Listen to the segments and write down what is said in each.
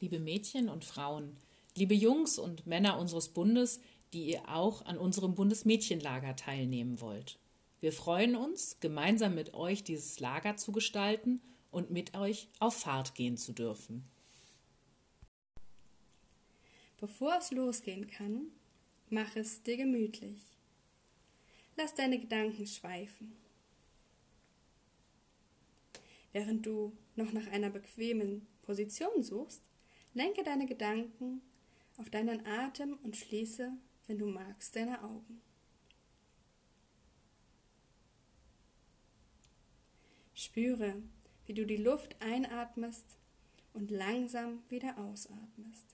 liebe Mädchen und Frauen, liebe Jungs und Männer unseres Bundes, die ihr auch an unserem Bundesmädchenlager teilnehmen wollt. Wir freuen uns, gemeinsam mit euch dieses Lager zu gestalten und mit euch auf Fahrt gehen zu dürfen. Bevor es losgehen kann, mach es dir gemütlich. Lass deine Gedanken schweifen. Während du noch nach einer bequemen Position suchst, lenke deine Gedanken auf deinen Atem und schließe, wenn du magst, deine Augen. Spüre, wie du die Luft einatmest und langsam wieder ausatmest.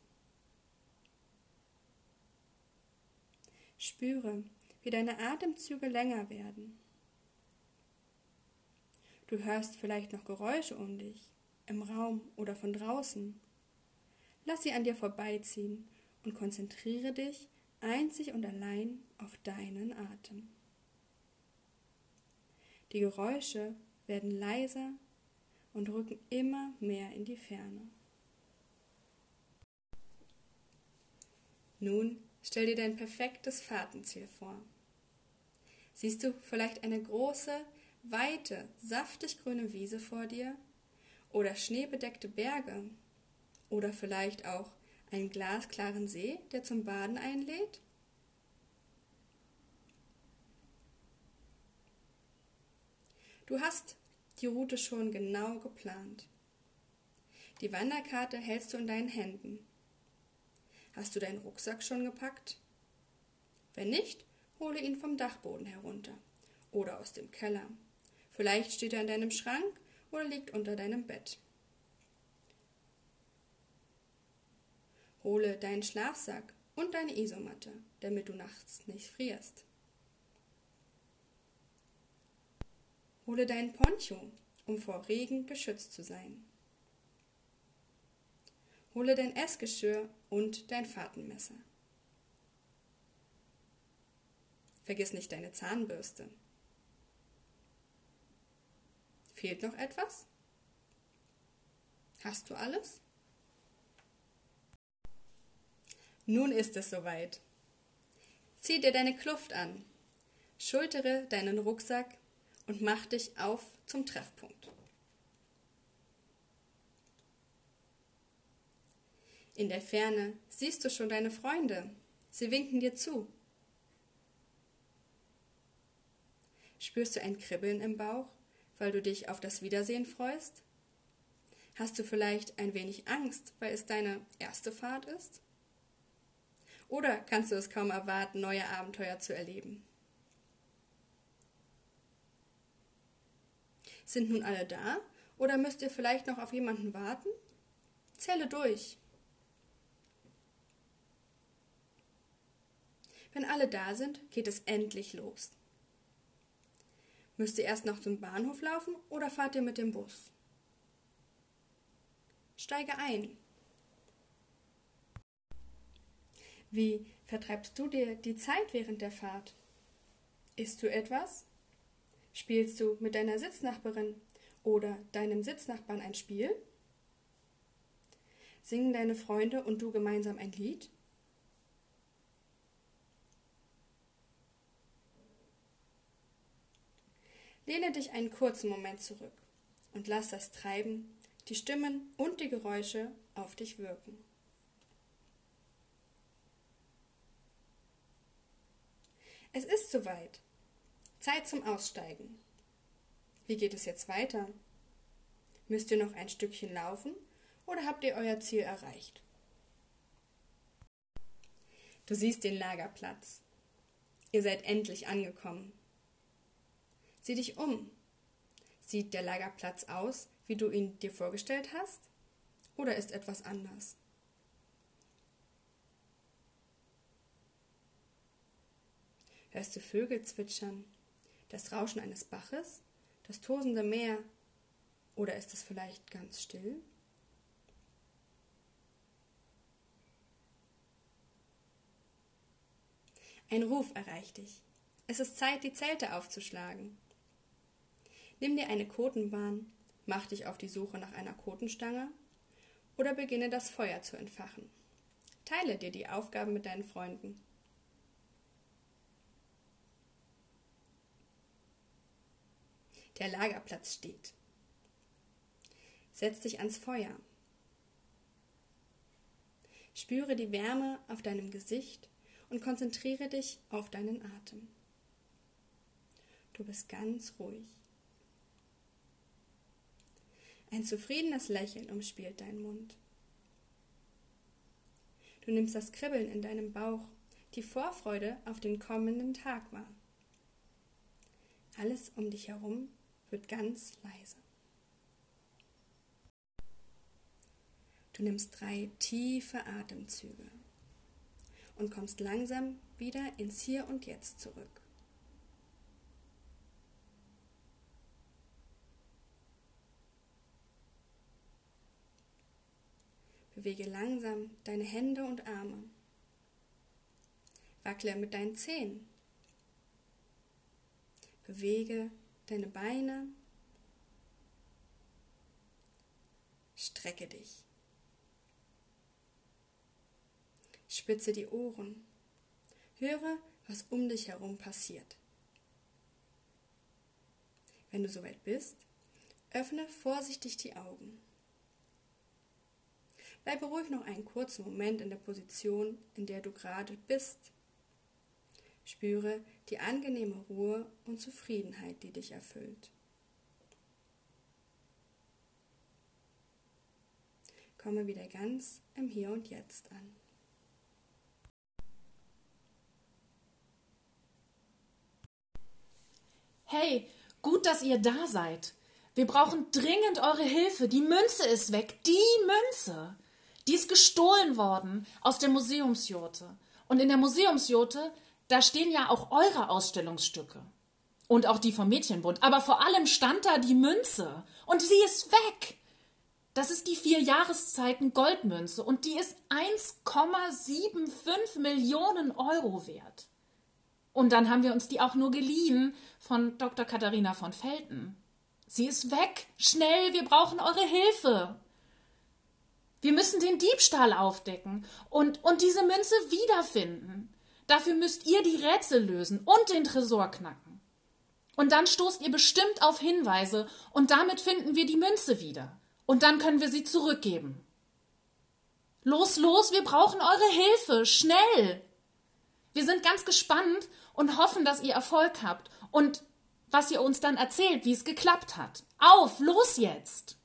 Spüre, wie deine Atemzüge länger werden. Du hörst vielleicht noch Geräusche um dich, im Raum oder von draußen. Lass sie an dir vorbeiziehen und konzentriere dich einzig und allein auf deinen Atem. Die Geräusche werden leiser und rücken immer mehr in die Ferne. Nun stell dir dein perfektes Fahrtenziel vor. Siehst du vielleicht eine große, weite, saftig grüne Wiese vor dir oder schneebedeckte Berge oder vielleicht auch einen glasklaren See, der zum Baden einlädt? Du hast die Route schon genau geplant. Die Wanderkarte hältst du in deinen Händen. Hast du deinen Rucksack schon gepackt? Wenn nicht, hole ihn vom Dachboden herunter oder aus dem Keller. Vielleicht steht er in deinem Schrank oder liegt unter deinem Bett. Hole deinen Schlafsack und deine Isomatte, damit du nachts nicht frierst. Hole deinen Poncho, um vor Regen geschützt zu sein. Hole dein Essgeschirr und dein Fahrtenmesser. Vergiss nicht deine Zahnbürste. Fehlt noch etwas? Hast du alles? Nun ist es soweit. Zieh dir deine Kluft an, schultere deinen Rucksack und mach dich auf zum Treffpunkt. In der Ferne siehst du schon deine Freunde. Sie winken dir zu. Spürst du ein Kribbeln im Bauch, weil du dich auf das Wiedersehen freust? Hast du vielleicht ein wenig Angst, weil es deine erste Fahrt ist? Oder kannst du es kaum erwarten, neue Abenteuer zu erleben? Sind nun alle da? Oder müsst ihr vielleicht noch auf jemanden warten? Zähle durch. Wenn alle da sind, geht es endlich los. Müsst ihr erst noch zum Bahnhof laufen oder fahrt ihr mit dem Bus? Steige ein. Wie vertreibst du dir die Zeit während der Fahrt? Isst du etwas? Spielst du mit deiner Sitznachbarin oder deinem Sitznachbarn ein Spiel? Singen deine Freunde und du gemeinsam ein Lied? Lehne dich einen kurzen Moment zurück und lass das Treiben, die Stimmen und die Geräusche auf dich wirken. Es ist soweit. Zeit zum Aussteigen. Wie geht es jetzt weiter? Müsst ihr noch ein Stückchen laufen oder habt ihr euer Ziel erreicht? Du siehst den Lagerplatz. Ihr seid endlich angekommen. Sieh dich um. Sieht der Lagerplatz aus, wie du ihn dir vorgestellt hast? Oder ist etwas anders? Hörst du Vögel zwitschern, das Rauschen eines Baches, das tosende Meer, oder ist es vielleicht ganz still? Ein Ruf erreicht dich. Es ist Zeit, die Zelte aufzuschlagen. Nimm dir eine Kotenbahn, mach dich auf die Suche nach einer Kotenstange oder beginne das Feuer zu entfachen. Teile dir die Aufgaben mit deinen Freunden. Der Lagerplatz steht. Setz dich ans Feuer. Spüre die Wärme auf deinem Gesicht und konzentriere dich auf deinen Atem. Du bist ganz ruhig. Ein zufriedenes Lächeln umspielt deinen Mund. Du nimmst das Kribbeln in deinem Bauch, die Vorfreude auf den kommenden Tag wahr. Alles um dich herum wird ganz leise. Du nimmst drei tiefe Atemzüge und kommst langsam wieder ins Hier und Jetzt zurück. Bewege langsam deine Hände und Arme. Wackle mit deinen Zehen. Bewege deine Beine. Strecke dich. Spitze die Ohren. Höre, was um dich herum passiert. Wenn du soweit bist, öffne vorsichtig die Augen. Bleibe ruhig noch einen kurzen Moment in der Position, in der du gerade bist. Spüre die angenehme Ruhe und Zufriedenheit, die dich erfüllt. Komme wieder ganz im Hier und Jetzt an. Hey, gut, dass ihr da seid. Wir brauchen dringend eure Hilfe. Die Münze ist weg. Die Münze. Die ist gestohlen worden aus der Museumsjurte. Und in der Museumsjurte, da stehen ja auch eure Ausstellungsstücke. Und auch die vom Mädchenbund. Aber vor allem stand da die Münze. Und sie ist weg. Das ist die vier Jahreszeiten Goldmünze. Und die ist 1,75 Millionen Euro wert. Und dann haben wir uns die auch nur geliehen von Dr. Katharina von Felten. Sie ist weg. Schnell, wir brauchen eure Hilfe. Wir müssen den Diebstahl aufdecken und, und diese Münze wiederfinden. Dafür müsst ihr die Rätsel lösen und den Tresor knacken. Und dann stoßt ihr bestimmt auf Hinweise und damit finden wir die Münze wieder. Und dann können wir sie zurückgeben. Los, los, wir brauchen eure Hilfe, schnell! Wir sind ganz gespannt und hoffen, dass ihr Erfolg habt und was ihr uns dann erzählt, wie es geklappt hat. Auf, los jetzt!